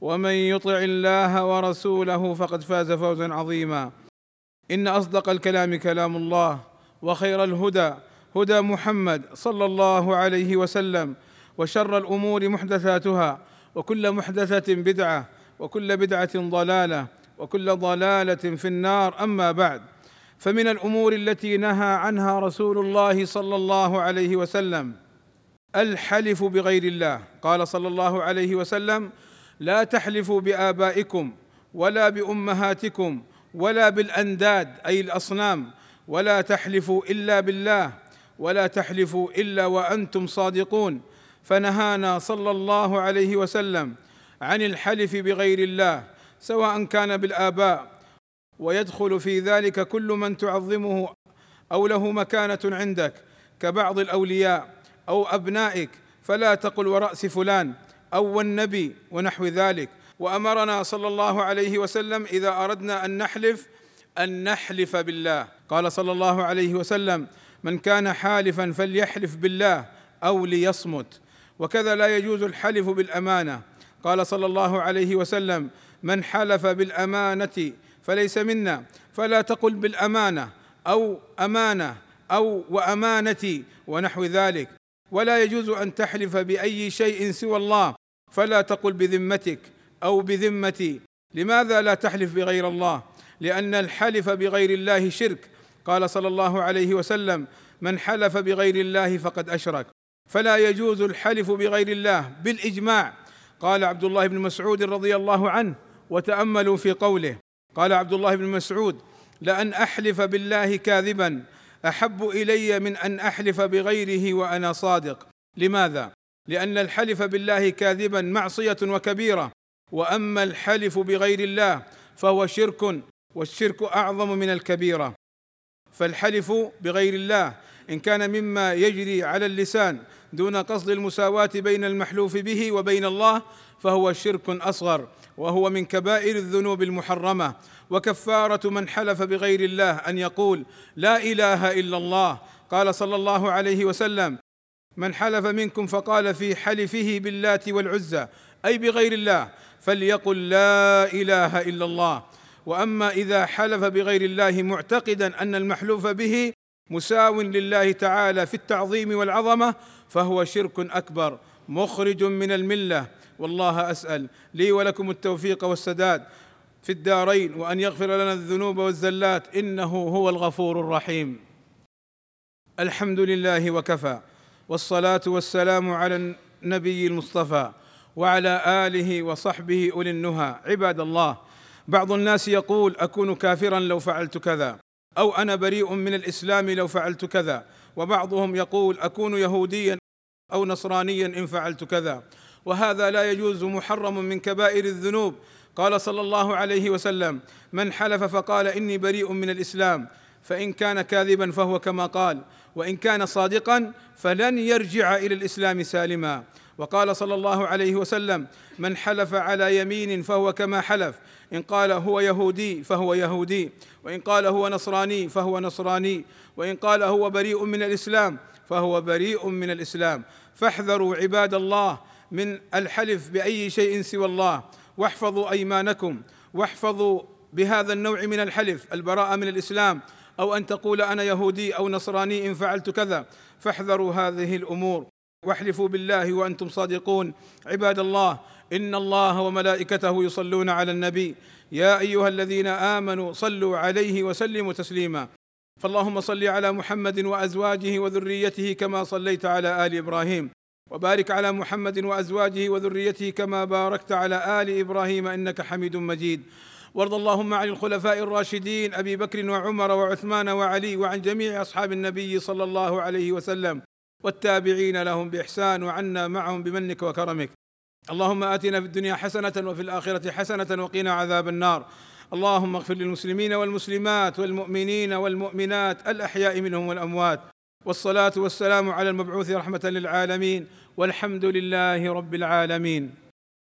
ومن يطع الله ورسوله فقد فاز فوزا عظيما. إن أصدق الكلام كلام الله وخير الهدى هدى محمد صلى الله عليه وسلم وشر الأمور محدثاتها وكل محدثة بدعة وكل بدعة ضلالة وكل ضلالة في النار. أما بعد فمن الأمور التي نهى عنها رسول الله صلى الله عليه وسلم الحلف بغير الله. قال صلى الله عليه وسلم لا تحلفوا بآبائكم ولا بأمهاتكم ولا بالأنداد أي الأصنام. ولا تحلفوا إلا بالله ولا تحلفوا إلا وأنتم صادقون. فنهانا صلى الله عليه وسلم عن الحلف بغير الله سواء كان بالآباء. ويدخل في ذلك كل من تعظمه أو له مكانة عندك كبعض الأولياء أو أبنائك. فلا تقل وراس فلان. أو والنبي ونحو ذلك. وأمرنا صلى الله عليه وسلم إذا أردنا أن نحلف أن نحلف بالله. قال صلى الله عليه وسلم من كان حالفا فليحلف بالله أو ليصمت. وكذا لا يجوز الحلف بالأمانة. قال صلى الله عليه وسلم من حلف بالأمانة فليس منا. فلا تقل بالأمانة أو أمانة أو وأمانتي. ونحو ذلك. ولا يجوز أن تحلف بأي شيء سوى الله. فلا تقل بذمتك أو بذمتي. لماذا لا تحلف بغير الله؟ لأن الحلف بغير الله شرك. قال صلى الله عليه وسلم من حلف بغير الله فقد أشرك. فلا يجوز الحلف بغير الله بالإجماع. قال عبد الله بن مسعود رضي الله عنه وتأملوا في قوله. قال عبد الله بن مسعود لأن أحلف بالله كاذبا أحب إلي من أن أحلف بغيره وأنا صادق. لماذا؟ لأن الحلف بالله كاذبا معصية وكبيرة. وأما الحلف بغير الله فهو شرك والشرك أعظم من الكبيرة. فالحلف بغير الله إن كان مما يجري على اللسان دون قصد المساواة بين المحلوف به وبين الله فهو شرك أصغر وهو من كبائر الذنوب المحرمة. وكفارة من حلف بغير الله أن يقول لا إله إلا الله. قال صلى الله عليه وسلم من حلف منكم فقال في حلفه باللات والعزى أي بغير الله فليقل لا إله إلا الله. وأما إذا حلف بغير الله معتقدا أن المحلوف به مساو لله تعالى في التعظيم والعظمة فهو شرك أكبر مخرج من الملة. والله أسأل لي ولكم التوفيق والسداد في الدارين وأن يغفر لنا الذنوب والزلات إنه هو الغفور الرحيم. الحمد لله وكفى. والصلاة والسلام على النبي المصطفى وعلى آله وصحبه أولي النهى. عباد الله بعض الناس يقول أكون كافرا لو فعلت كذا أو أنا بريء من الإسلام لو فعلت كذا. وبعضهم يقول أكون يهوديا أو نصرانيا إن فعلت كذا. وهذا لا يجوز محرم من كبائر الذنوب. قال صلى الله عليه وسلم من حلف فقال إني بريء من الإسلام. فإن كان كاذبا فهو كما قال وإن كان صادقا فلن يرجع إلى الإسلام سالما. وقال صلى الله عليه وسلم من حلف على يمين فهو كما حلف إن قال هو يهودي فهو يهودي وإن قال هو نصراني فهو نصراني وإن قال هو بريء من الإسلام فهو بريء من الإسلام. فاحذروا عباد الله من الحلف بأي شيء سوى الله. واحفظوا أيمانكم واحفظوا بهذا النوع من الحلف البراءة من الإسلام. أو أن تقول أنا يهودي أو نصراني إن فعلت كذا. فاحذروا هذه الأمور. واحلفوا بالله وأنتم صادقون. عباد الله إن الله وملائكته يصلون على النبي. يا أيها الذين آمنوا صلوا عليه وسلموا تسليما. فاللهم صل على محمد وأزواجه وذريته كما صليت على آل إبراهيم. وبارك على محمد وأزواجه وذريته كما باركت على آل إبراهيم إنك حميد مجيد. وارض اللهم عن الخلفاء الراشدين أبي بكر وعمر وعثمان وعلي وعن جميع أصحاب النبي صلى الله عليه وسلم. والتابعين لهم بإحسان وعنا معهم بمنك وكرمك. اللهم آتنا في الدنيا حسنة وفي الآخرة حسنة وقنا عذاب النار. اللهم اغفر للمسلمين والمسلمات والمؤمنين والمؤمنات الأحياء منهم والأموات. والصلاة والسلام على المبعوث رحمة للعالمين. والحمد لله رب العالمين.